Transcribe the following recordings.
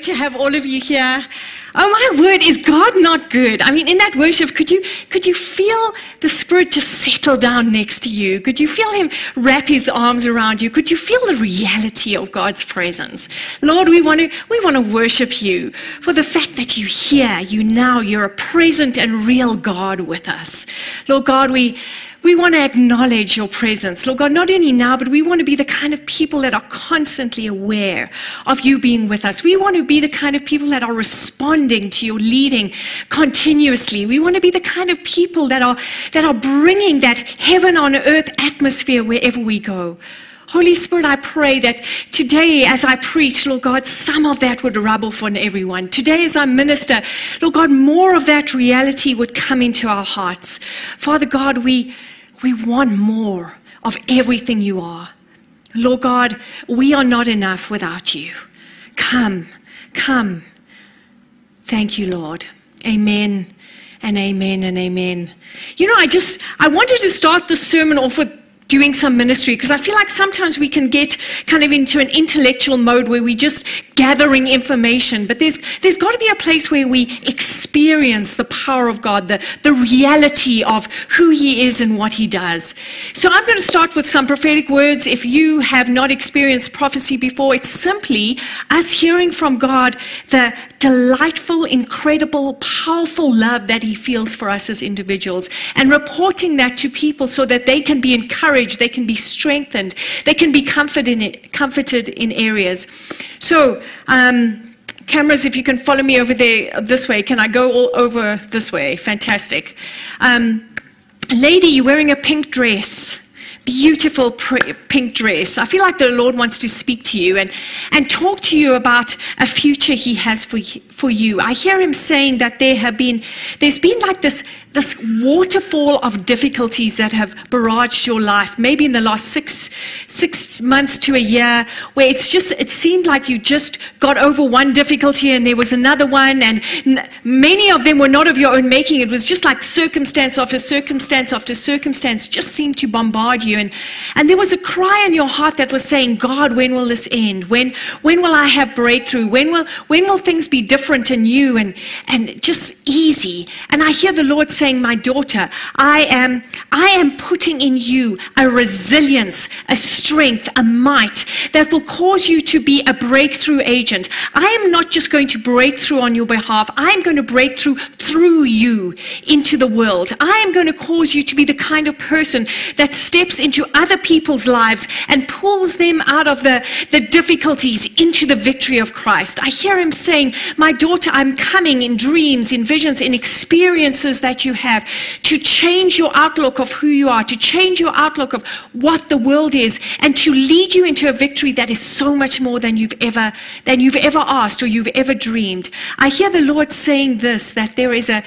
great to have all of you here. Oh my word, is God not good? I mean, in that worship, could you could you feel the Spirit just settle down next to you? Could you feel Him wrap His arms around you? Could you feel the reality of God's presence? Lord, we want to we want to worship you for the fact that you here, you now, you're a present and real God with us. Lord God, we we want to acknowledge your presence. Lord God, not only now, but we want to be the kind of people that are constantly aware of you being with us. We want to be the kind of people that are responding to your leading continuously. We want to be the kind of people that are, that are bringing that heaven on earth atmosphere wherever we go. Holy Spirit, I pray that today, as I preach, Lord God, some of that would rub off on everyone. Today, as I minister, Lord God, more of that reality would come into our hearts. Father God, we, we want more of everything you are. Lord God, we are not enough without you. Come, come. Thank you, Lord. Amen and amen and amen. You know, I just, I wanted to start the sermon off with doing some ministry because I feel like sometimes we can get kind of into an intellectual mode where we're just gathering information, but there's there's got to be a place where we experience the power of God, the, the reality of who He is and what He does. So I'm going to start with some prophetic words. If you have not experienced prophecy before, it's simply us hearing from God the delightful, incredible, powerful love that He feels for us as individuals and reporting that to people so that they can be encouraged, they can be strengthened, they can be comforted in, comforted in areas. So, um, cameras, if you can follow me over there this way. Can I go all over this way? Fantastic. Um, lady, you're wearing a pink dress beautiful pink dress. I feel like the Lord wants to speak to you and, and talk to you about a future He has for, for you. I hear Him saying that there have been, there's been like this, this waterfall of difficulties that have barraged your life, maybe in the last six, six months to a year, where it's just, it seemed like you just got over one difficulty and there was another one, and many of them were not of your own making. It was just like circumstance after circumstance after circumstance just seemed to bombard you you. And, and there was a cry in your heart that was saying, God, when will this end? When, when will I have breakthrough? When will, when will things be different and new and, and just easy? And I hear the Lord saying, My daughter, I am, I am putting in you a resilience, a strength, a might that will cause you to be a breakthrough agent. I am not just going to break through on your behalf, I am going to break through through you into the world. I am going to cause you to be the kind of person that steps into other people's lives and pulls them out of the, the difficulties into the victory of Christ. I hear him saying, My daughter, I'm coming in dreams, in visions, in experiences that you have to change your outlook of who you are, to change your outlook of what the world is, and to lead you into a victory that is so much more than you've ever than you've ever asked or you've ever dreamed. I hear the Lord saying this that there is a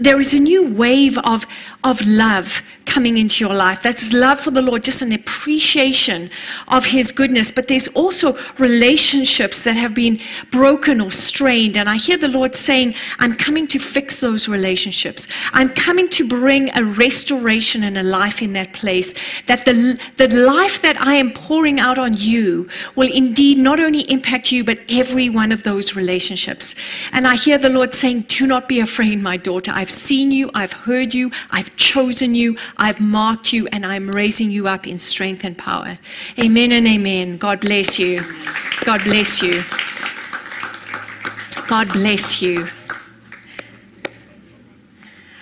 there is a new wave of, of love coming into your life. That's love for the Lord, just an appreciation of His goodness. But there's also relationships that have been broken or strained. And I hear the Lord saying, I'm coming to fix those relationships. I'm coming to bring a restoration and a life in that place. That the, the life that I am pouring out on you will indeed not only impact you, but every one of those relationships. And I hear the Lord saying, Do not be afraid, my daughter. I've seen you, I've heard you, I've chosen you, I've marked you, and I'm raising you up in strength and power. Amen and amen. God bless you. God bless you. God bless you.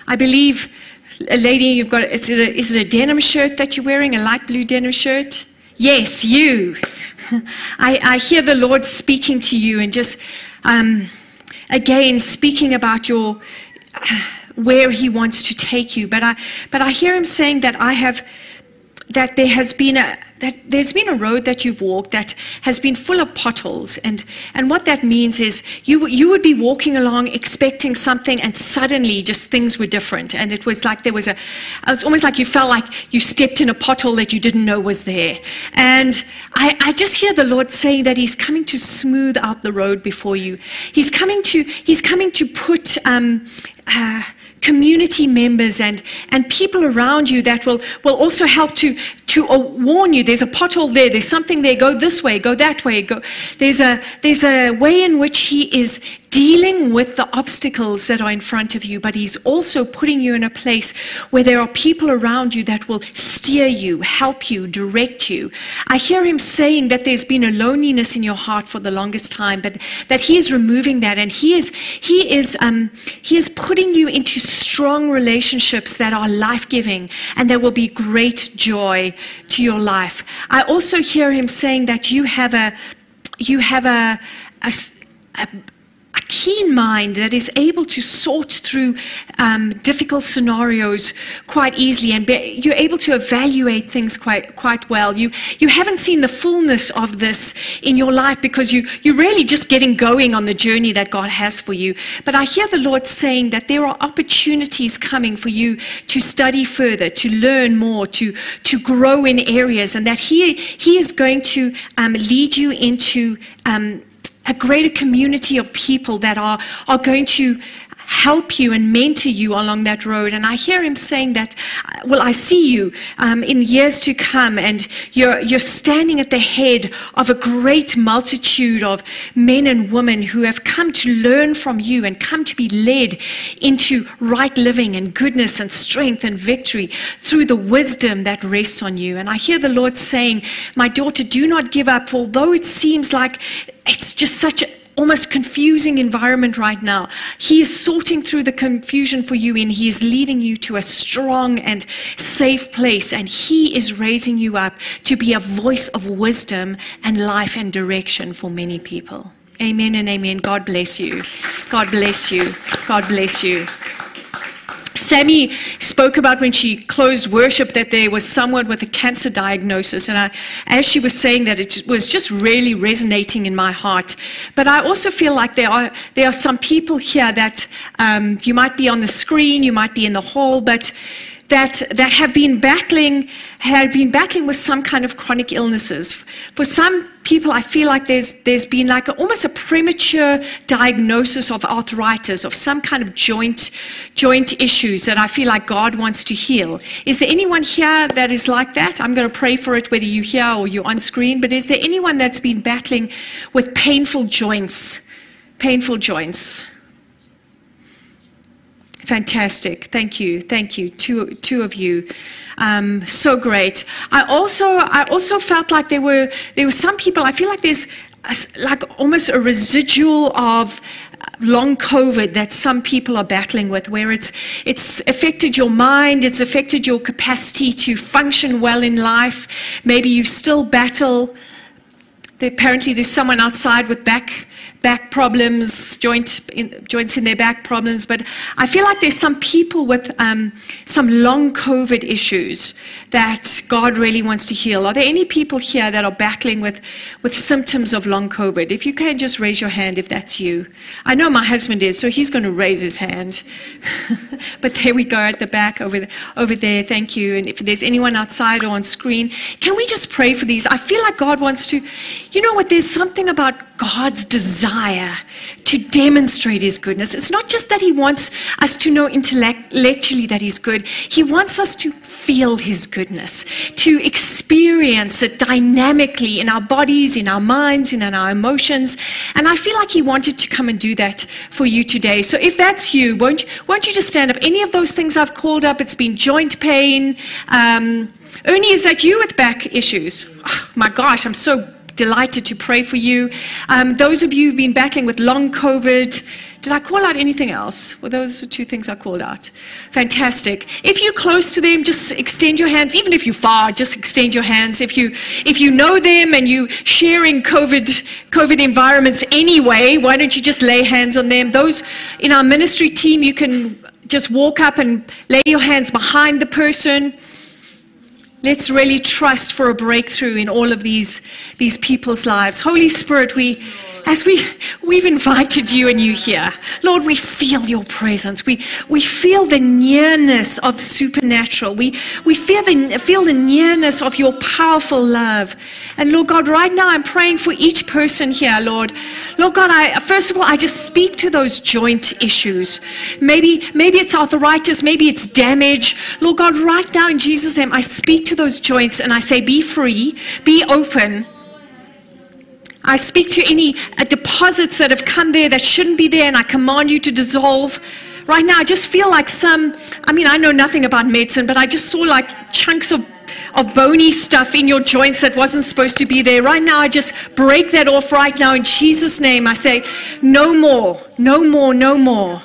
I believe, a lady, you've got, is it, a, is it a denim shirt that you're wearing, a light blue denim shirt? Yes, you. I, I hear the Lord speaking to you and just, um, again, speaking about your where he wants to take you. But I, but I hear him saying that I have, that there has been a, that there's been a road that you've walked that has been full of potholes. And, and what that means is you, you would be walking along expecting something and suddenly just things were different. And it was like there was a, it was almost like you felt like you stepped in a pothole that you didn't know was there. And I, I just hear the Lord saying that he's coming to smooth out the road before you. He's coming to, he's coming to put, um, uh, community members and, and people around you that will, will also help to, to uh, warn you there's a pothole there, there's something there, go this way, go that way. Go. There's, a, there's a way in which He is dealing with the obstacles that are in front of you, but He's also putting you in a place where there are people around you that will steer you, help you, direct you. I hear Him saying that there's been a loneliness in your heart for the longest time, but that He is removing that, and He is He is um, He is putting you into strong relationships that are life giving and there will be great joy to your life. I also hear Him saying that you have a you have a, a a keen mind that is able to sort through um, difficult scenarios quite easily and be, you're able to evaluate things quite, quite well. You, you haven't seen the fullness of this in your life because you, you're really just getting going on the journey that God has for you. But I hear the Lord saying that there are opportunities coming for you to study further, to learn more, to, to grow in areas, and that He, he is going to um, lead you into um, a greater community of people that are, are going to help you and mentor you along that road. And I hear him saying that, well, I see you um, in years to come, and you're, you're standing at the head of a great multitude of men and women who have come to learn from you and come to be led into right living and goodness and strength and victory through the wisdom that rests on you. And I hear the Lord saying, My daughter, do not give up, although it seems like it's just such a almost confusing environment right now. He is sorting through the confusion for you and He is leading you to a strong and safe place. And He is raising you up to be a voice of wisdom and life and direction for many people. Amen and amen. God bless you. God bless you. God bless you. Sammy spoke about when she closed worship that there was someone with a cancer diagnosis. And I, as she was saying that, it was just really resonating in my heart. But I also feel like there are, there are some people here that um, you might be on the screen, you might be in the hall, but that, that have been battling have been battling with some kind of chronic illnesses. For some people, I feel like there's there's been like a, almost a premature diagnosis of arthritis, of some kind of joint joint issues that I feel like God wants to heal. Is there anyone here that is like that? I'm going to pray for it, whether you're here or you're on screen. But is there anyone that's been battling with painful joints? Painful joints. Fantastic. Thank you. Thank you. Two, two of you. Um, so great. I also, I also felt like there were, there were some people, I feel like there's a, like almost a residual of long COVID that some people are battling with, where it's, it's affected your mind, it's affected your capacity to function well in life. Maybe you still battle. Apparently, there's someone outside with back back problems, joint in, joints in their back problems. But I feel like there's some people with um, some long COVID issues that God really wants to heal. Are there any people here that are battling with, with symptoms of long COVID? If you can just raise your hand if that's you. I know my husband is, so he's going to raise his hand. but there we go at the back over, over there. Thank you. And if there's anyone outside or on screen, can we just pray for these? I feel like God wants to, you know what, there's something about God's desire to demonstrate his goodness. It's not just that he wants us to know intellectually that he's good, he wants us to feel his goodness, to experience it dynamically in our bodies, in our minds, in our emotions. And I feel like he wanted to come and do that for you today. So if that's you, won't you, won't you just stand up? Any of those things I've called up, it's been joint pain. Um, Ernie, is that you with back issues? Oh, my gosh, I'm so delighted to pray for you. Um, those of you who've been battling with long COVID, did I call out anything else? Well, those are two things I called out. Fantastic. If you're close to them, just extend your hands. Even if you're far, just extend your hands. If you if you know them and you sharing COVID COVID environments anyway, why don't you just lay hands on them? Those in our ministry team, you can just walk up and lay your hands behind the person. Let's really trust for a breakthrough in all of these, these people's lives. Holy Spirit, we, as we, we've invited you and you here, Lord, we feel your presence. We, we feel the nearness of supernatural. We, we feel, the, feel the nearness of your powerful love. And Lord God, right now I'm praying for each person here, Lord. Lord God, I, first of all, I just speak to those joint issues. Maybe, maybe it's arthritis, maybe it's damage. Lord God, right now in Jesus' name, I speak to those joints and I say, be free, be open I speak to any uh, deposits that have come there that shouldn't be there, and I command you to dissolve. Right now, I just feel like some, I mean, I know nothing about medicine, but I just saw like chunks of, of bony stuff in your joints that wasn't supposed to be there. Right now, I just break that off right now in Jesus' name. I say, no more, no more, no more.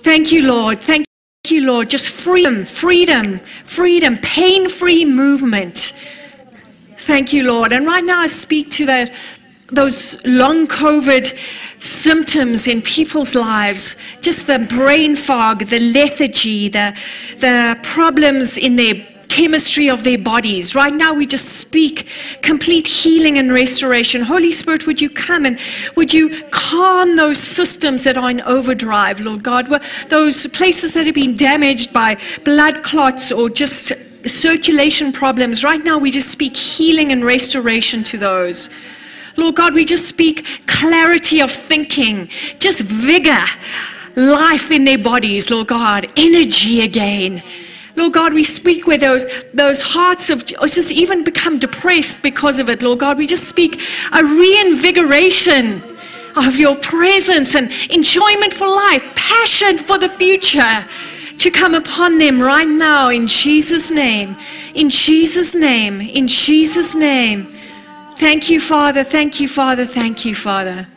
Thank you, Lord. Thank you, Lord. Just freedom, freedom, freedom, pain free movement. Thank you, Lord. And right now, I speak to the, those long COVID symptoms in people's lives, just the brain fog, the lethargy, the, the problems in their chemistry of their bodies. Right now, we just speak complete healing and restoration. Holy Spirit, would you come and would you calm those systems that are in overdrive, Lord God? Those places that have been damaged by blood clots or just circulation problems. Right now, we just speak healing and restoration to those. Lord God, we just speak clarity of thinking, just vigor, life in their bodies, Lord God, energy again. Lord God, we speak where those, those hearts have just even become depressed because of it, Lord God. We just speak a reinvigoration of your presence and enjoyment for life, passion for the future to come upon them right now in Jesus' name. In Jesus' name. In Jesus' name. Thank you, Father. Thank you, Father. Thank you, Father.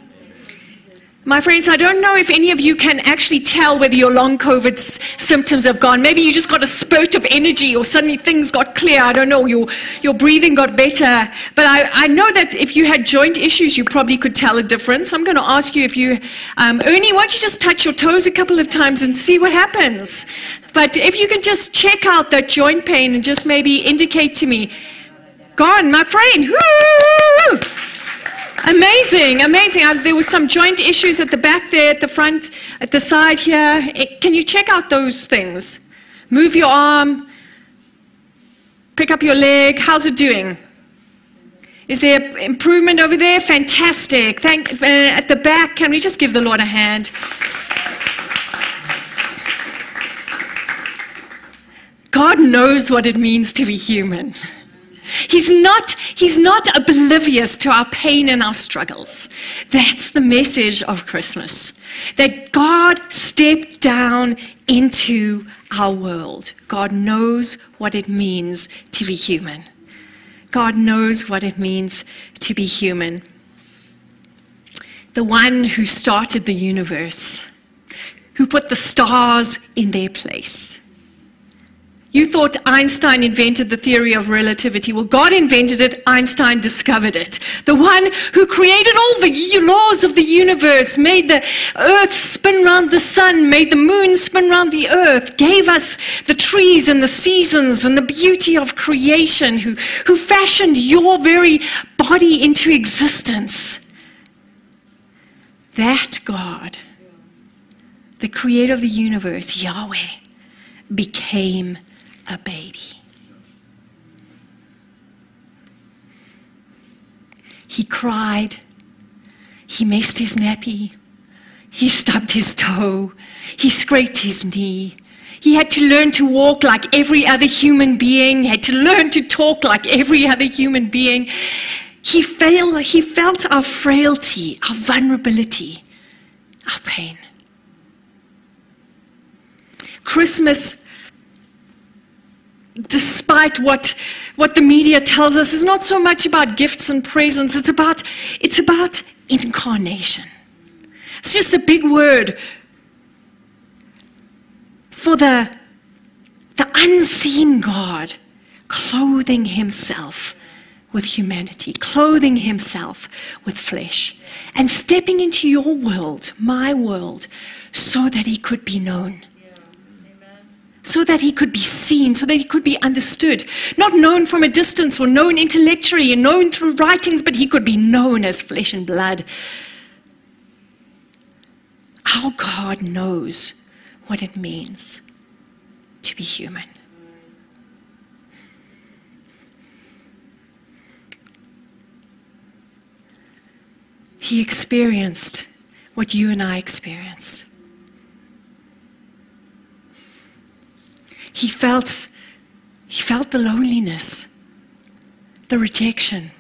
My friends, I don't know if any of you can actually tell whether your long COVID symptoms have gone. Maybe you just got a spurt of energy or suddenly things got clear. I don't know, your, your breathing got better. But I, I know that if you had joint issues, you probably could tell a difference. I'm going to ask you if you, um, Ernie, why don't you just touch your toes a couple of times and see what happens? But if you can just check out that joint pain and just maybe indicate to me, Gone, my friend. Woo! Amazing, amazing. Uh, there were some joint issues at the back there, at the front, at the side here. It, can you check out those things? Move your arm, pick up your leg. How's it doing? Is there improvement over there? Fantastic. Thank, uh, at the back, can we just give the Lord a hand? God knows what it means to be human. He's not, he's not oblivious to our pain and our struggles. That's the message of Christmas. That God stepped down into our world. God knows what it means to be human. God knows what it means to be human. The one who started the universe, who put the stars in their place you thought Einstein invented the theory of relativity. Well, God invented it, Einstein discovered it. The one who created all the laws of the universe, made the earth spin around the sun, made the moon spin around the earth, gave us the trees and the seasons and the beauty of creation, who, who fashioned your very body into existence. That God, the creator of the universe, Yahweh, became a baby. He cried. He messed his nappy. He stubbed his toe. He scraped his knee. He had to learn to walk like every other human being. He had to learn to talk like every other human being. He, failed, he felt our frailty, our vulnerability, our pain. Christmas despite what, what the media tells us, is not so much about gifts and presents, it's about, it's about incarnation. It's just a big word for the, the unseen God clothing himself with humanity, clothing himself with flesh, and stepping into your world, my world, so that he could be known so that he could be seen, so that he could be understood. Not known from a distance or known intellectually and known through writings, but he could be known as flesh and blood. Our God knows what it means to be human. He experienced what you and I experience. He felt, he felt the loneliness, the rejection.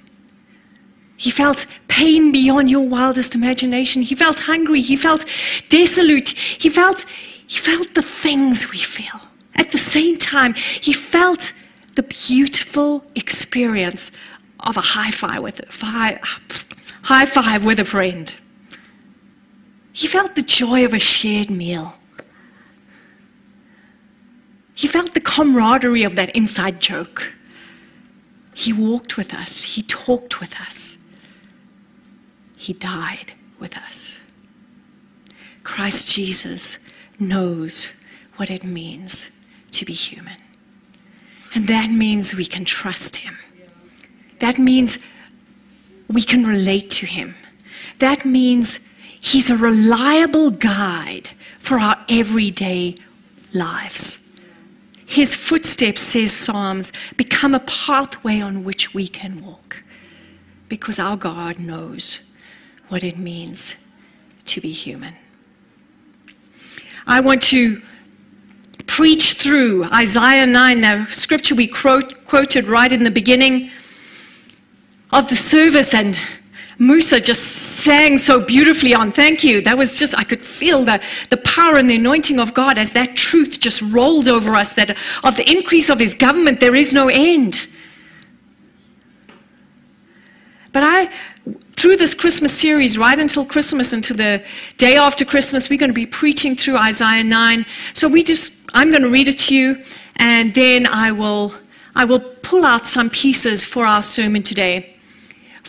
He felt pain beyond your wildest imagination. He felt hungry. He felt desolate. He felt, he felt the things we feel. At the same time, he felt the beautiful experience of a high five with, high five with a friend. He felt the joy of a shared meal. He felt the camaraderie of that inside joke. He walked with us, he talked with us, he died with us. Christ Jesus knows what it means to be human. And that means we can trust him. That means we can relate to him. That means he's a reliable guide for our everyday lives. His footsteps, says Psalms, become a pathway on which we can walk because our God knows what it means to be human. I want to preach through Isaiah 9, the scripture we quote, quoted right in the beginning of the service and Musa just sang so beautifully on thank you. That was just, I could feel the, the power and the anointing of God as that truth just rolled over us that of the increase of his government, there is no end. But I, through this Christmas series, right until Christmas, until the day after Christmas, we're going to be preaching through Isaiah 9. So we just, I'm going to read it to you, and then I will, I will pull out some pieces for our sermon today.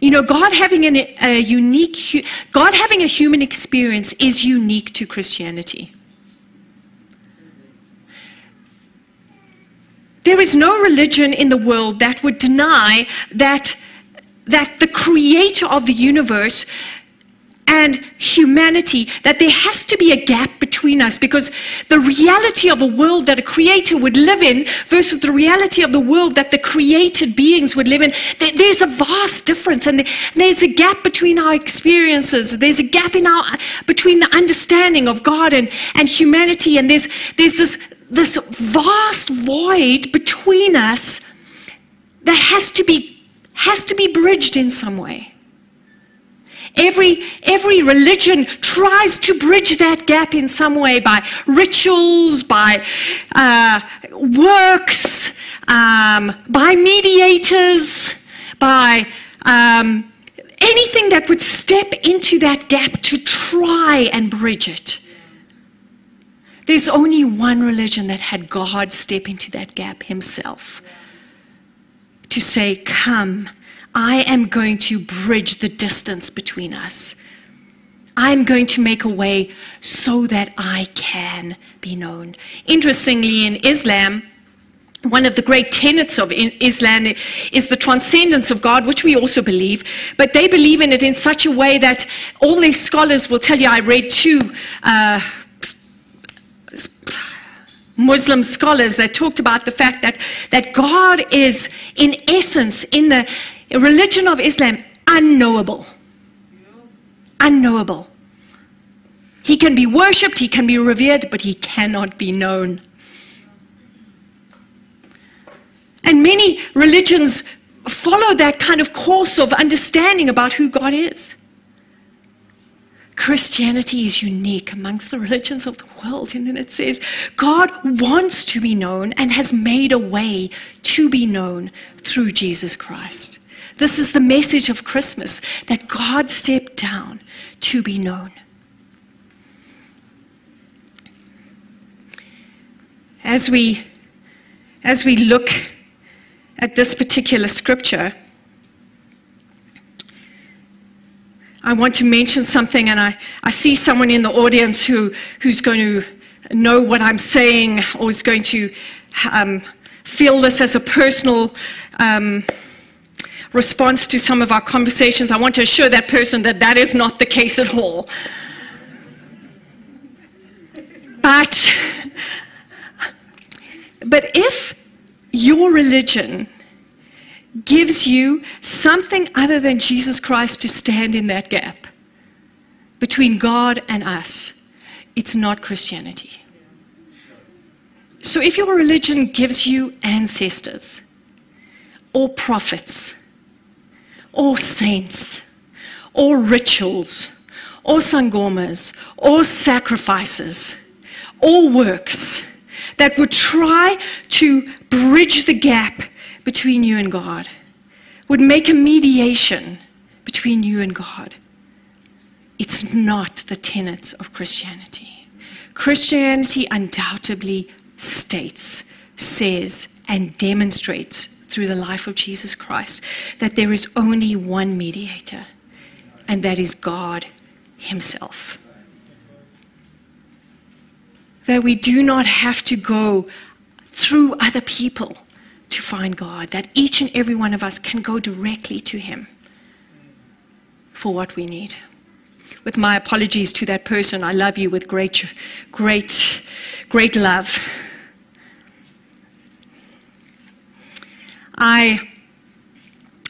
You know, God having an, a unique, God having a human experience is unique to Christianity. There is no religion in the world that would deny that, that the creator of the universe and humanity, that there has to be a gap between us because the reality of a world that a creator would live in versus the reality of the world that the created beings would live in, there's a vast difference. And there's a gap between our experiences. There's a gap in our, between the understanding of God and, and humanity. And there's, there's this, this vast void between us that has to be, has to be bridged in some way. Every, every religion tries to bridge that gap in some way by rituals, by uh, works, um, by mediators, by um, anything that would step into that gap to try and bridge it. There's only one religion that had God step into that gap himself to say, Come I am going to bridge the distance between us. I'm going to make a way so that I can be known. Interestingly, in Islam, one of the great tenets of Islam is the transcendence of God, which we also believe, but they believe in it in such a way that all these scholars will tell you. I read two uh, Muslim scholars that talked about the fact that, that God is, in essence, in the religion of Islam, unknowable. Unknowable. He can be worshipped, he can be revered, but he cannot be known. And many religions follow that kind of course of understanding about who God is. Christianity is unique amongst the religions of the world. And then it says, God wants to be known and has made a way to be known through Jesus Christ. This is the message of Christmas that God stepped down to be known. As we, as we look at this particular scripture, I want to mention something, and I, I see someone in the audience who, who's going to know what I'm saying or is going to um, feel this as a personal um, response to some of our conversations. I want to assure that person that that is not the case at all. But, but if your religion gives you something other than Jesus Christ to stand in that gap between God and us, it's not Christianity. So if your religion gives you ancestors or prophets or saints or rituals or sangomas or sacrifices or works that would try to bridge the gap between you and God, would make a mediation between you and God. It's not the tenets of Christianity. Christianity undoubtedly states, says, and demonstrates through the life of Jesus Christ that there is only one mediator, and that is God Himself. That we do not have to go through other people to find God, that each and every one of us can go directly to Him for what we need. With my apologies to that person, I love you with great, great, great love. I,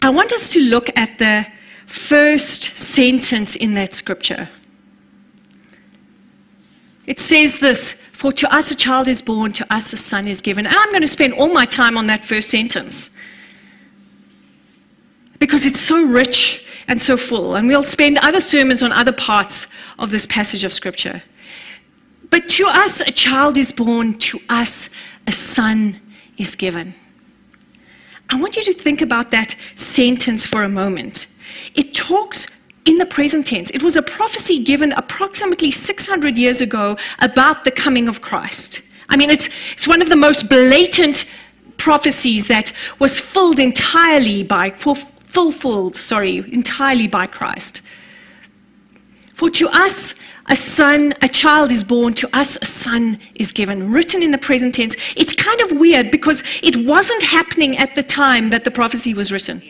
I want us to look at the first sentence in that scripture. It says this For to us a child is born, to us a son is given. And I'm going to spend all my time on that first sentence because it's so rich and so full. And we'll spend other sermons on other parts of this passage of Scripture. But to us a child is born, to us a son is given. I want you to think about that sentence for a moment. It talks in the present tense. It was a prophecy given approximately 600 years ago about the coming of Christ. I mean, it's, it's one of the most blatant prophecies that was filled entirely by, fulfilled, sorry, entirely by Christ. For to us a son, a child is born, to us a son is given. Written in the present tense. It's kind of weird because it wasn't happening at the time that the prophecy was written.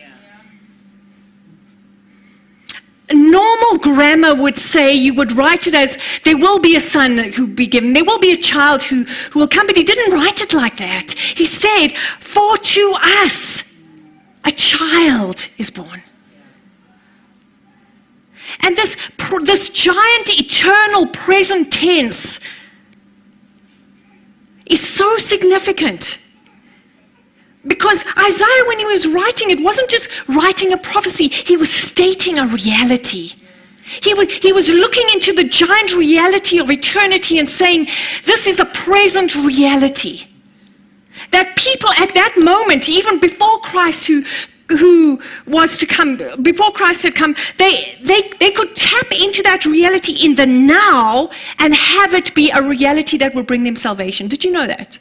Normal grammar would say you would write it as there will be a son who be given, there will be a child who, who will come, but he didn't write it like that. He said, For to us a child is born. And this, this giant eternal present tense is so significant. Because Isaiah, when he was writing, it wasn't just writing a prophecy, he was stating a reality. He, was, he was looking into the giant reality of eternity and saying, This is a present reality. That people at that moment, even before Christ, who, who was to come, before Christ had come, they, they, they could tap into that reality in the now and have it be a reality that would bring them salvation. Did you know that?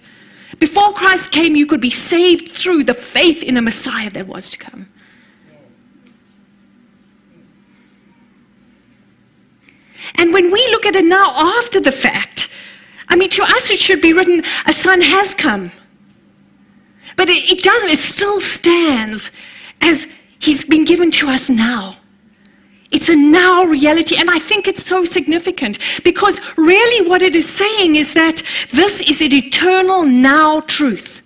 Before Christ came, you could be saved through the faith in a Messiah that was to come. And when we look at it now after the fact, I mean, to us it should be written, a son has come. But it, it doesn't, it still stands as he's been given to us now. It's a now reality. And I think it's so significant because really what it is saying is that this is an eternal now truth.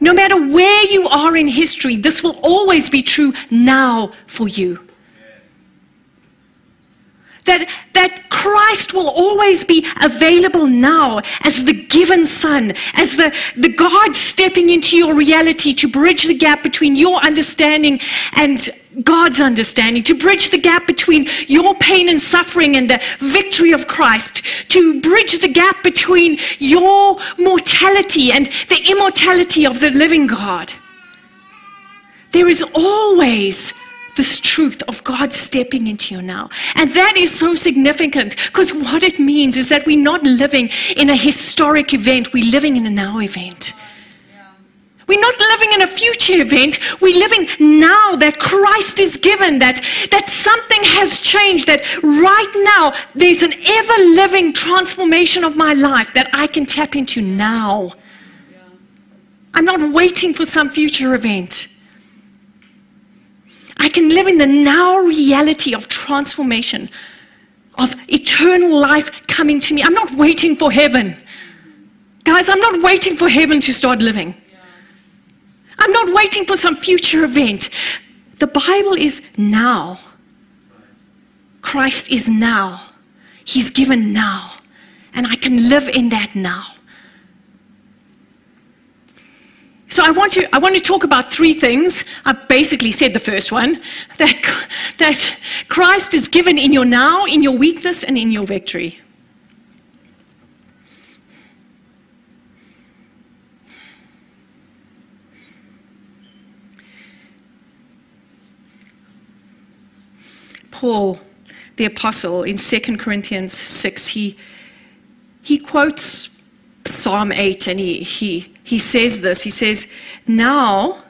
No matter where you are in history, this will always be true now for you. That, that Christ will always be available now as the given Son, as the, the God stepping into your reality to bridge the gap between your understanding and God's understanding, to bridge the gap between your pain and suffering and the victory of Christ, to bridge the gap between your mortality and the immortality of the living God. There is always this truth of God stepping into you now. And that is so significant because what it means is that we're not living in a historic event, we're living in a now event. We're not living in a future event. We're living now that Christ is given, that, that something has changed, that right now there's an ever living transformation of my life that I can tap into now. I'm not waiting for some future event. I can live in the now reality of transformation, of eternal life coming to me. I'm not waiting for heaven. Guys, I'm not waiting for heaven to start living. I'm not waiting for some future event. The Bible is now. Christ is now. He's given now. And I can live in that now. So I want to I want to talk about three things. I basically said the first one that that Christ is given in your now, in your weakness and in your victory. Paul, the apostle, in 2 Corinthians 6, he, he quotes Psalm 8 and he, he, he says this. He says, Now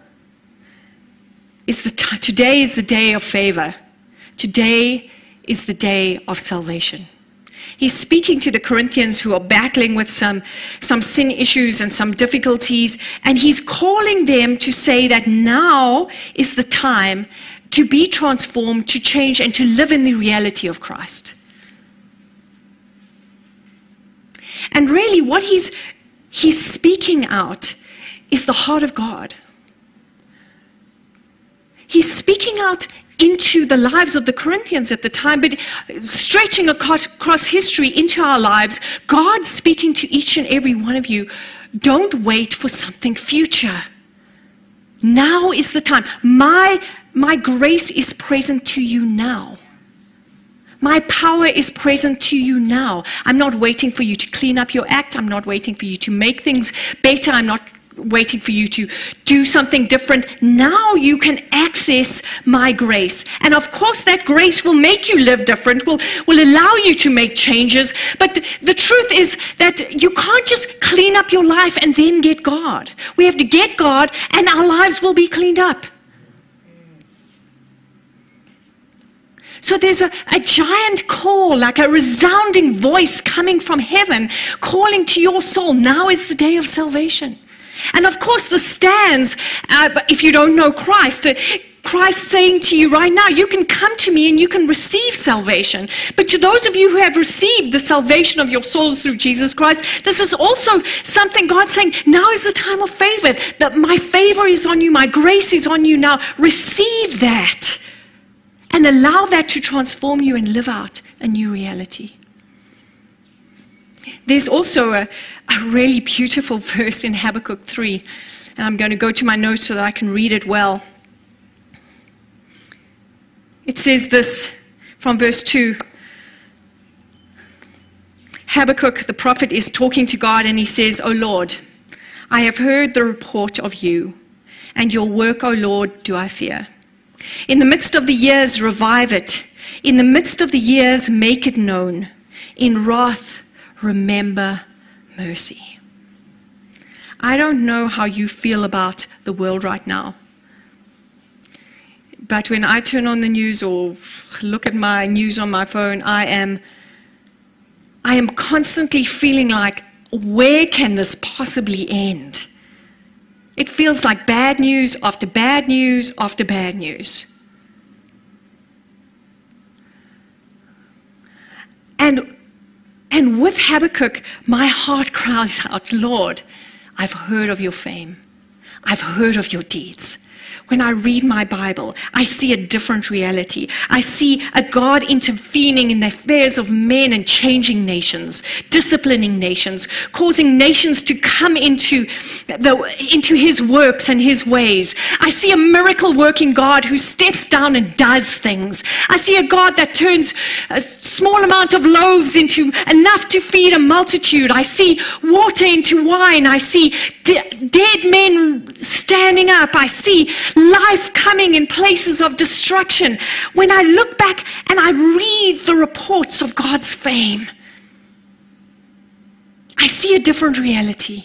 is the t- today is the day of favor. Today is the day of salvation. He's speaking to the Corinthians who are battling with some, some sin issues and some difficulties, and he's calling them to say that now is the time to be transformed, to change, and to live in the reality of Christ. And really, what he's, he's speaking out is the heart of God. He's speaking out into the lives of the Corinthians at the time, but stretching across, history into our lives, God speaking to each and every one of you don't wait for something future. Now is the time. My my grace is present to you now. My power is present to you now. I'm not waiting for you to clean up your act. I'm not waiting for you to make things better. I'm not waiting for you to do something different. Now you can access my grace. And of course, that grace will make you live different, will, will allow you to make changes. But the, the truth is that you can't just clean up your life and then get God. We have to get God, and our lives will be cleaned up. So there's a, a giant call, like a resounding voice coming from heaven, calling to your soul. Now is the day of salvation. And of course, the stands, uh, if you don't know Christ, uh, Christ saying to you right now, you can come to me and you can receive salvation. But to those of you who have received the salvation of your souls through Jesus Christ, this is also something God saying, now is the time of favor. That my favor is on you, my grace is on you now. Receive that and allow that to transform you and live out a new reality. There's also a, a really beautiful verse in Habakkuk 3, and I'm going to go to my notes so that I can read it well. It says this from verse 2. Habakkuk, the prophet, is talking to God and he says, O Lord, I have heard the report of you, and your work, O Lord, do I fear. In the midst of the years, revive it. In the midst of the years, make it known. In wrath, remember mercy. I don't know how you feel about the world right now. But when I turn on the news or look at my news on my phone, I am, I am constantly feeling like, where can this possibly end? It feels like bad news after bad news after bad news. And, and with Habakkuk, my heart cries out, Lord, I've heard of your fame. I've heard of your deeds. When I read my Bible, I see a different reality. I see a God intervening in the affairs of men and changing nations, disciplining nations, causing nations to come into, the, into his works and his ways. I see a miracle working God who steps down and does things. I see a God that turns a small amount of loaves into enough to feed a multitude. I see water into wine. I see de- dead men standing up. I see life coming in places of destruction. When I look back and I read the reports of God's fame, I see a different reality.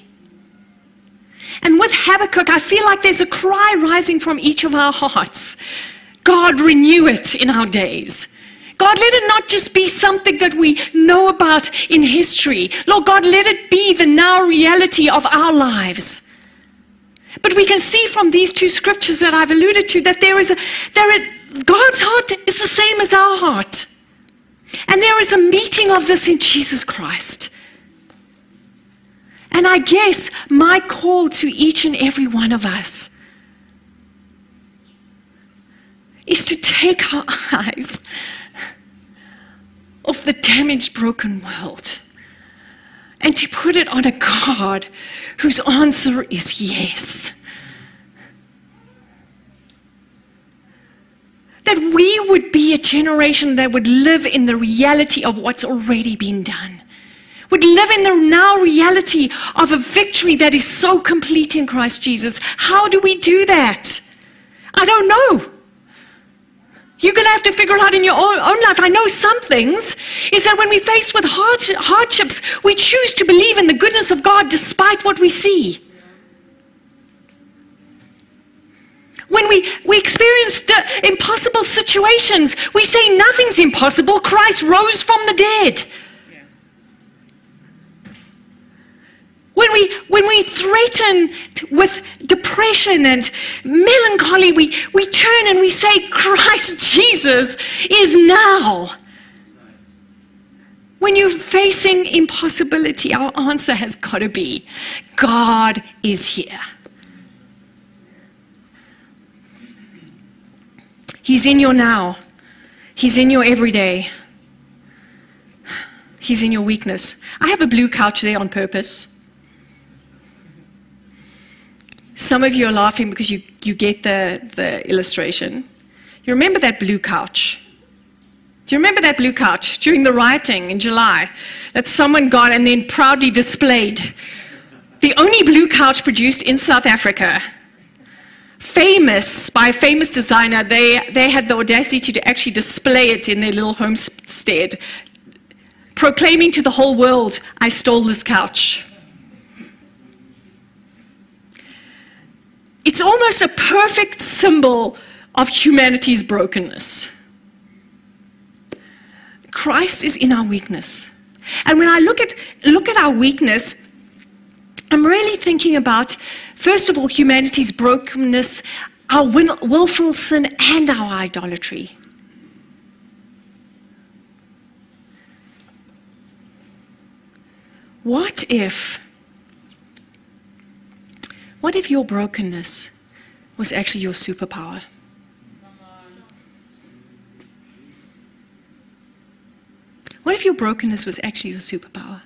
And with Habakkuk, I feel like there's a cry rising from each of our hearts God, renew it in our days. God, let it not just be something that we know about in history. Lord God, let it be the now reality of our lives. But we can see from these two scriptures that I've alluded to that there is a, there God's heart is the same as our heart. And there is a meeting of this in Jesus Christ. And I guess my call to each and every one of us is to take our eyes off the damaged, broken world and to put it on a God whose answer is yes. That we would be a generation that would live in the reality of what's already been done, would live in the now reality of a victory that is so complete in Christ Jesus. How do we do that? I don't know. You're going to have to figure it out in your own, own, life. I know some things is that when we face with hardships, we choose to believe in the goodness of God despite what we see. When we, we experience impossible situations, we say nothing's impossible. Christ rose from the dead. When we, when we threaten with depression and melancholy, we, we turn and we say, Christ Jesus is now. When you're facing impossibility, our answer has got to be God is here. He's in your now, He's in your everyday, He's in your weakness. I have a blue couch there on purpose. Some of you are laughing because you, you get the, the illustration. You remember that blue couch? Do you remember that blue couch during the rioting in July that someone got and then proudly displayed? The only blue couch produced in South Africa. Famous by a famous designer, they, they had the audacity to actually display it in their little homestead, proclaiming to the whole world, I stole this couch. It's almost a perfect symbol of humanity's brokenness. Christ is in our weakness. And when I look at, look at our weakness, I'm really thinking about, first of all, humanity's brokenness, our willful sin, and our idolatry. What if what if your brokenness was actually your superpower? What if your brokenness was actually your superpower?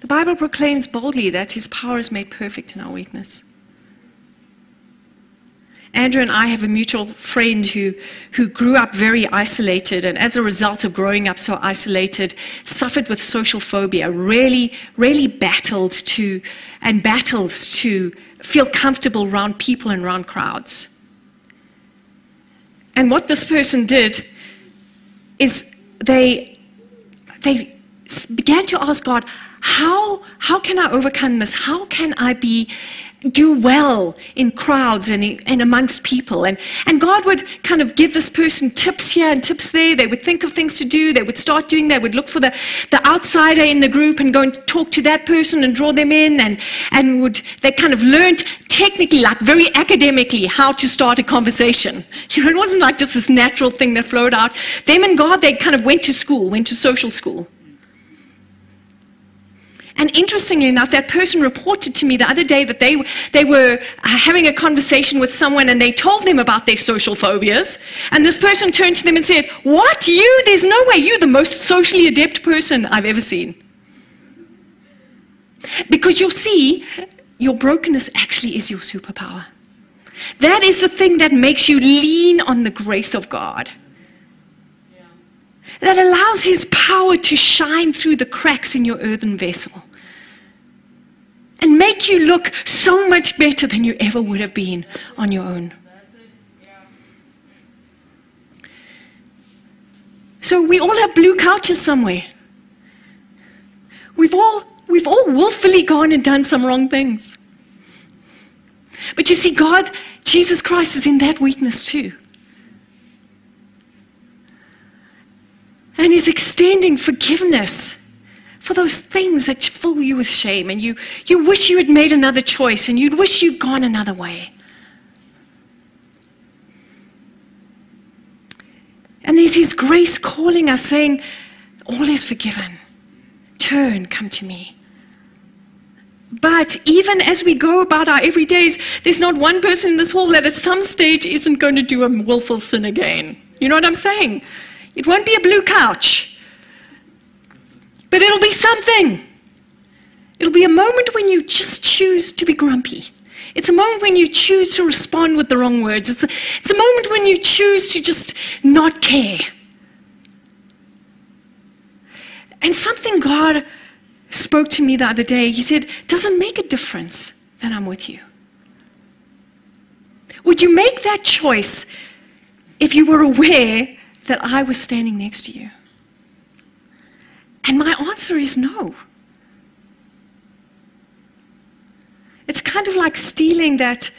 The Bible proclaims boldly that his power is made perfect in our weakness. Andrew and I have a mutual friend who, who grew up very isolated, and as a result of growing up so isolated, suffered with social phobia, really, really battled to, and battles to feel comfortable around people and around crowds. And what this person did is they, they began to ask God, how, how can I overcome this? How can I be do well in crowds and, and amongst people. And, and God would kind of give this person tips here and tips there. They would think of things to do. They would start doing, they would look for the, the outsider in the group and go and talk to that person and draw them in. And, and would, they kind of learned technically, like very academically, how to start a conversation. You know, it wasn't like just this natural thing that flowed out. Them and God, they kind of went to school, went to social school. And interestingly enough, that person reported to me the other day that they, they were uh, having a conversation with someone and they told them about their social phobias. And this person turned to them and said, What? You? There's no way. You're the most socially adept person I've ever seen. Because you'll see, your brokenness actually is your superpower. That is the thing that makes you lean on the grace of God. That allows His power to shine through the cracks in your earthen vessel and make you look so much better than you ever would have been on your own. So we all have blue couches somewhere. We've all, we've all willfully gone and done some wrong things. But you see, God, Jesus Christ is in that weakness too. And He's extending forgiveness for those things that fill you with shame and you, you wish you had made another choice and you'd wish you'd gone another way. And there's His grace calling us, saying, All is forgiven. Turn, come to me. But even as we go about our everydays, there's not one person in this hall that at some stage isn't going to do a willful sin again. You know what I'm saying? It won't be a blue couch, but it'll be something. It'll be a moment when you just choose to be grumpy. It's a moment when you choose to respond with the wrong words. It's a, it's a moment when you choose to just not care. And something God spoke to me the other day. He said, Doesn't make a difference that I'm with you. Would you make that choice if you were aware that I was standing next to you? And my answer is no. It's kind of like stealing that,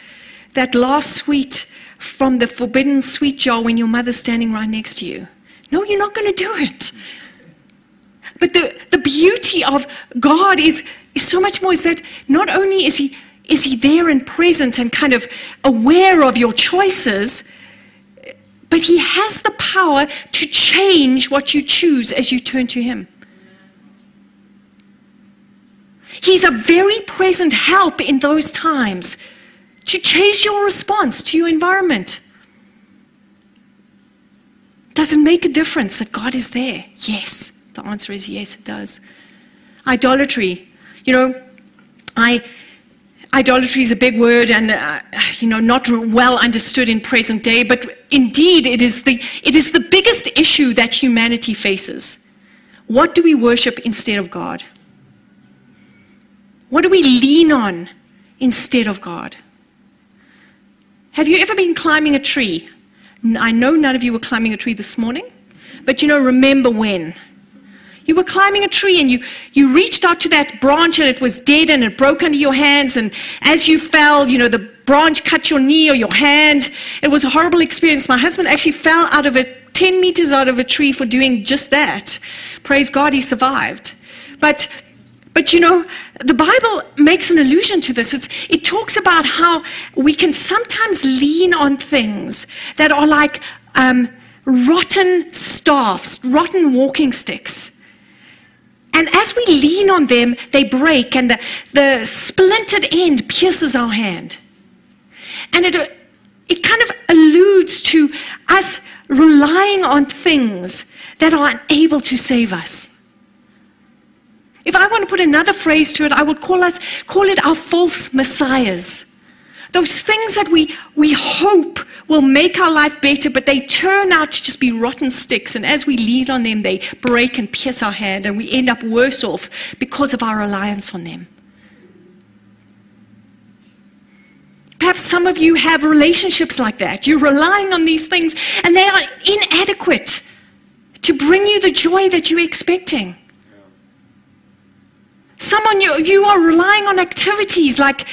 that last sweet from the forbidden sweet jar when your mother's standing right next to you. No, you're not going to do it. But the, the beauty of God is, is so much more is that not only is he, is he there and present and kind of aware of your choices, but he has the power to change what you choose as you turn to him. He's a very present help in those times to change your response to your environment. Does it make a difference that God is there? Yes. The answer is yes, it does. Idolatry. You know, I, idolatry is a big word and, uh, you know, not well understood in present day, but indeed it is, the, it is the biggest issue that humanity faces. What do we worship instead of God? What do we lean on instead of God? Have you ever been climbing a tree? I know none of you were climbing a tree this morning, but you know, remember when. You were climbing a tree and you, you reached out to that branch and it was dead and it broke under your hands. And as you fell, you know, the branch cut your knee or your hand. It was a horrible experience. My husband actually fell out of it 10 meters out of a tree for doing just that. Praise God, he survived. But but you know, the Bible makes an allusion to this. It's, it talks about how we can sometimes lean on things that are like um, rotten staffs, rotten walking sticks. And as we lean on them, they break, and the, the splintered end pierces our hand. And it, it kind of alludes to us relying on things that are unable to save us. If I want to put another phrase to it, I would call us call it our false messiahs. Those things that we, we hope will make our life better, but they turn out to just be rotten sticks. And as we lean on them, they break and pierce our hand, and we end up worse off because of our reliance on them. Perhaps some of you have relationships like that. You're relying on these things, and they are inadequate to bring you the joy that you're expecting. Someone you, you are relying on activities like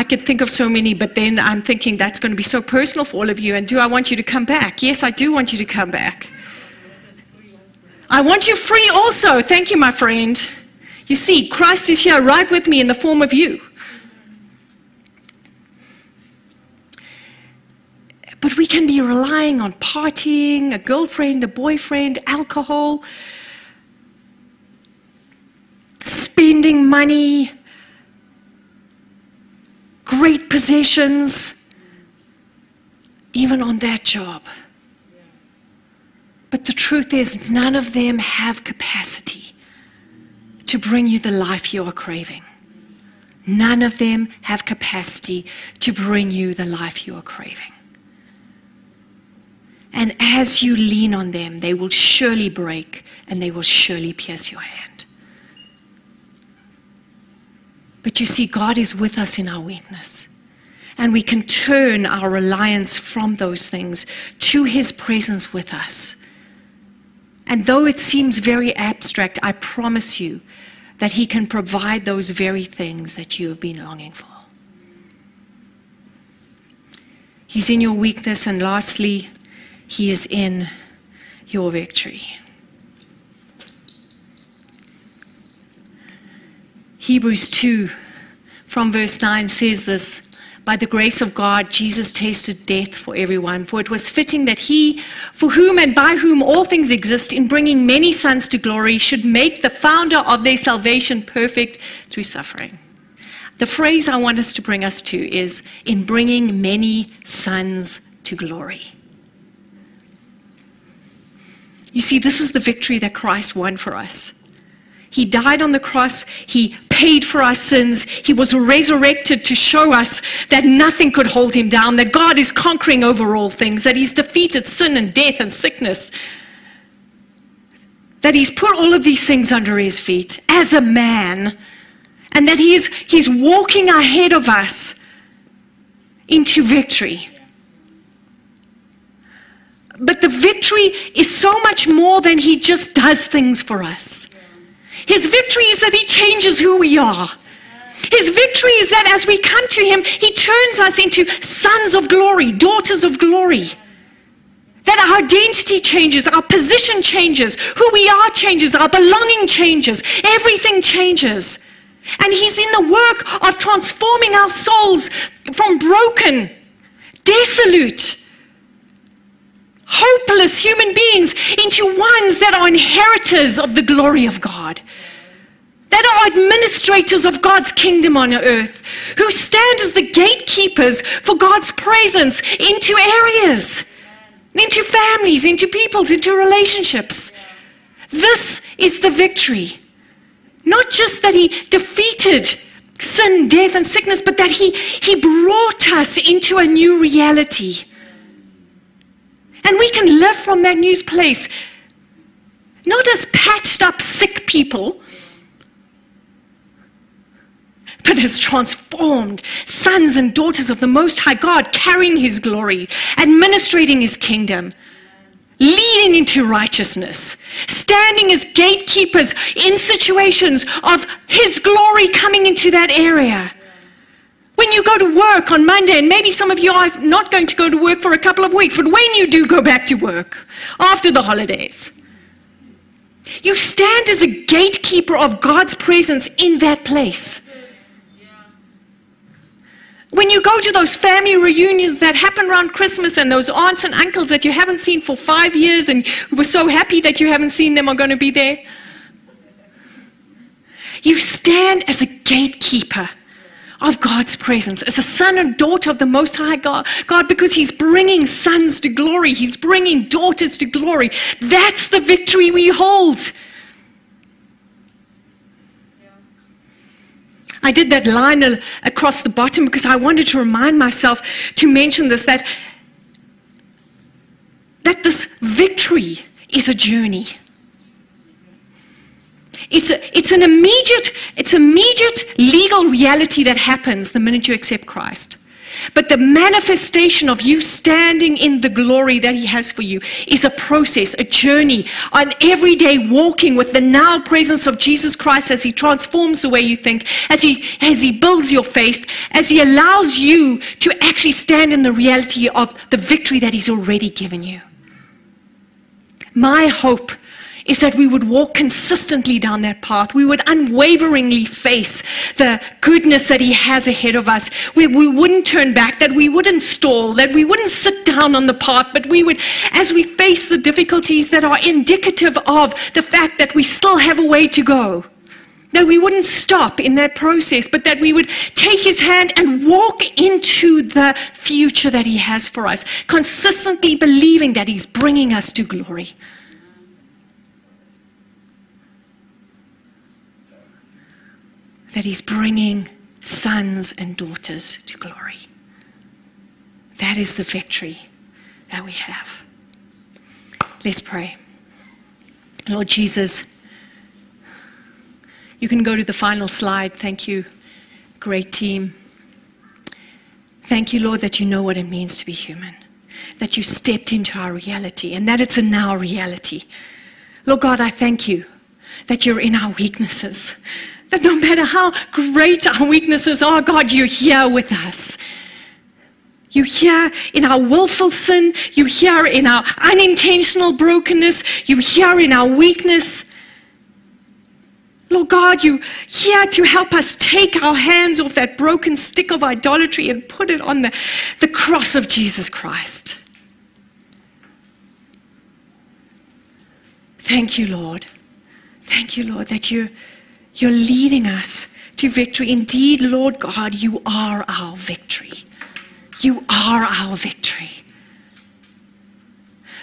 I could think of so many, but then I'm thinking that's going to be so personal for all of you. And do I want you to come back? Yes, I do want you to come back. I want you free also. Thank you, my friend. You see, Christ is here right with me in the form of you. But we can be relying on partying, a girlfriend, a boyfriend, alcohol, spending money, great possessions, even on that job. But the truth is, none of them have capacity to bring you the life you are craving. None of them have capacity to bring you the life you are craving. And as you lean on them, they will surely break and they will surely pierce your hand. But you see, God is with us in our weakness. And we can turn our reliance from those things to His presence with us. And though it seems very abstract, I promise you that He can provide those very things that you have been longing for. He's in your weakness, and lastly, He is in your victory. Hebrews 2 from verse 9 says this By the grace of God, Jesus tasted death for everyone, for it was fitting that he, for whom and by whom all things exist, in bringing many sons to glory, should make the founder of their salvation perfect through suffering. The phrase I want us to bring us to is in bringing many sons to glory. You see, this is the victory that Christ won for us. He died on the cross. He paid for our sins. He was resurrected to show us that nothing could hold him down, that God is conquering over all things, that he's defeated sin and death and sickness, that he's put all of these things under his feet as a man, and that he is, he's walking ahead of us into victory. But the victory is so much more than he just does things for us. His victory is that He changes who we are. His victory is that as we come to Him, He turns us into sons of glory, daughters of glory. That our identity changes, our position changes, who we are changes, our belonging changes, everything changes. And He's in the work of transforming our souls from broken, desolate, hopeless human beings into ones that are inheritors of the glory of God, that are administrators of God's kingdom on earth, who stand as the gatekeepers for God's presence into areas, into families, into peoples, into relationships. This is the victory. Not just that He defeated sin, death, and sickness, but that He, he brought us into a new reality and we can live from that new place, not as patched up sick people, but as transformed sons and daughters of the Most High God, carrying His glory, administrating His kingdom, leading into righteousness, standing as gatekeepers in situations of His glory coming into that area. When you go to work on Monday, and maybe some of you are not going to go to work for a couple of weeks, but when you do go back to work after the holidays, you stand as a gatekeeper of God's presence in that place. When you go to those family reunions that happen around Christmas and those aunts and uncles that you haven't seen for five years and you were so happy that you haven't seen them are going to be there, you stand as a gatekeeper of God's presence, as a son and daughter of the Most High God, God, because He's bringing sons to glory, He's bringing daughters to glory. That's the victory we hold. I did that line across the bottom because I wanted to remind myself to mention this that, that this victory is a journey. It's, a, it's an immediate, it's immediate legal reality that happens the minute you accept Christ. But the manifestation of you standing in the glory that He has for you is a process, a journey, an everyday walking with the now presence of Jesus Christ as He transforms the way you think, as He, as he builds your faith, as He allows you to actually stand in the reality of the victory that He's already given you. My hope is that we would walk consistently down that path. We would unwaveringly face the goodness that He has ahead of us. We, we wouldn't turn back, that we wouldn't stall, that we wouldn't sit down on the path, but we would, as we face the difficulties that are indicative of the fact that we still have a way to go, that we wouldn't stop in that process, but that we would take His hand and walk into the future that He has for us, consistently believing that He's bringing us to glory. That He's bringing sons and daughters to glory. That is the victory that we have. Let's pray. Lord Jesus, you can go to the final slide. Thank you, Great team. Thank you, Lord, that you know what it means to be human, that you stepped into our reality, and that it's a now reality. Lord God, I thank you that you're in our weaknesses, that no matter how great our weaknesses are, God, you're here with us. You here in our willful sin. You here in our unintentional brokenness. You here in our weakness. Lord God, you here to help us take our hands off that broken stick of idolatry and put it on the, the cross of Jesus Christ. Thank you, Lord. Thank you, Lord, that you, you're leading us to victory. Indeed, Lord God, you are our victory. You are our victory.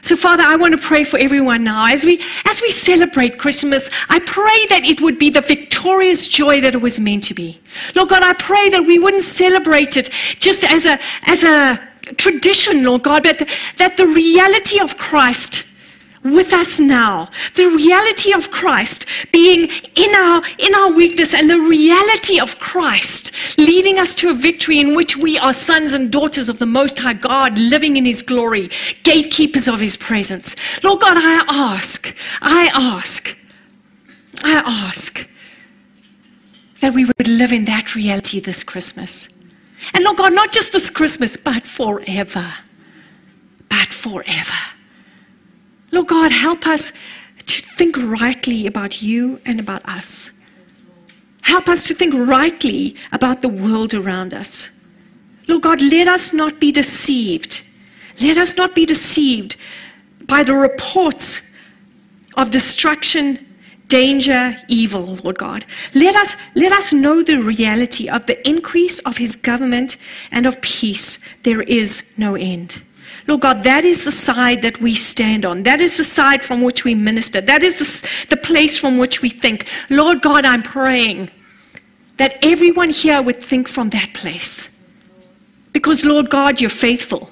So, Father, I want to pray for everyone now. As we, as we celebrate Christmas, I pray that it would be the victorious joy that it was meant to be. Lord God, I pray that we wouldn't celebrate it just as a, as a tradition, Lord God, but that the reality of Christ with us now. The reality of Christ being in our, in our weakness and the reality of Christ leading us to a victory in which we are sons and daughters of the Most High God, living in His glory, gatekeepers of His presence. Lord God, I ask, I ask, I ask that we would live in that reality this Christmas. And Lord God, not just this Christmas, but forever. But forever. Lord God, help us to think rightly about you and about us. Help us to think rightly about the world around us. Lord God, let us not be deceived. Let us not be deceived by the reports of destruction, danger, evil, Lord God. Let us, let us know the reality of the increase of his government and of peace. There is no end. Lord God, that is the side that we stand on. That is the side from which we minister. That is the, the place from which we think. Lord God, I'm praying that everyone here would think from that place. Because, Lord God, you're faithful.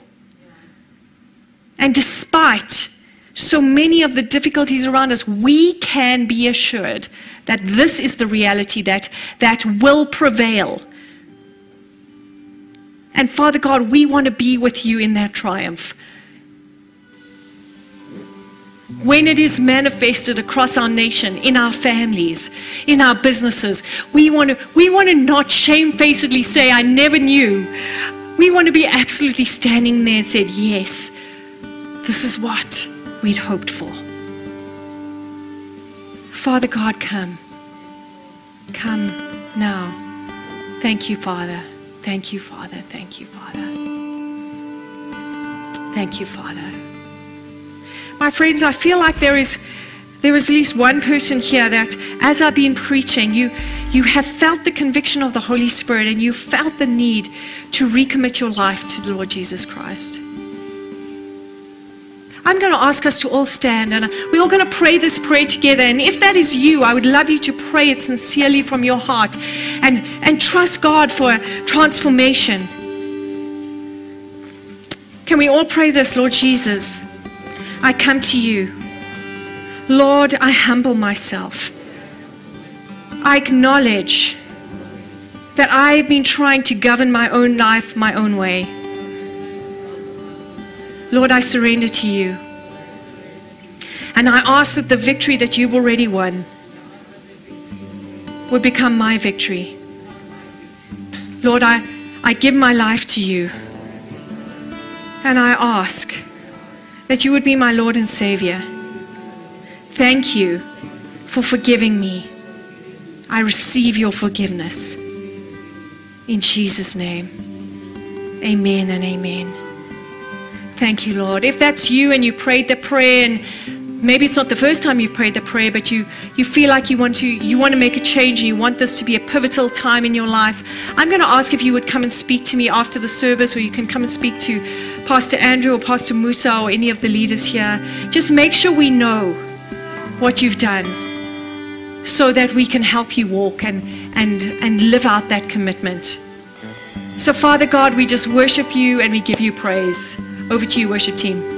And despite so many of the difficulties around us, we can be assured that this is the reality that, that will prevail and Father God, we want to be with you in that triumph. When it is manifested across our nation, in our families, in our businesses, we want to, we want to not shamefacedly say, I never knew. We want to be absolutely standing there and said, Yes, this is what we'd hoped for. Father God, come. Come now. Thank you, Father. Thank you, Father. Thank you, Father. Thank you, Father. My friends, I feel like there is there is at least one person here that as I've been preaching, you you have felt the conviction of the Holy Spirit and you felt the need to recommit your life to the Lord Jesus Christ. I'm going to ask us to all stand and we're all going to pray this prayer together. And if that is you, I would love you to pray it sincerely from your heart and, and trust God for transformation. Can we all pray this, Lord Jesus? I come to you. Lord, I humble myself. I acknowledge that I've been trying to govern my own life my own way. Lord, I surrender to you. And I ask that the victory that you've already won would become my victory. Lord, I, I give my life to you. And I ask that you would be my Lord and Savior. Thank you for forgiving me. I receive your forgiveness. In Jesus' name, amen and amen. Thank you, Lord. If that's you and you prayed the prayer and maybe it's not the first time you've prayed the prayer, but you, you feel like you want to you want to make a change and you want this to be a pivotal time in your life, I'm going to ask if you would come and speak to me after the service, or you can come and speak to Pastor Andrew or Pastor Musa or any of the leaders here. Just make sure we know what you've done so that we can help you walk and, and, and live out that commitment. So, Father God, we just worship you and we give you praise. Over to you, worship team.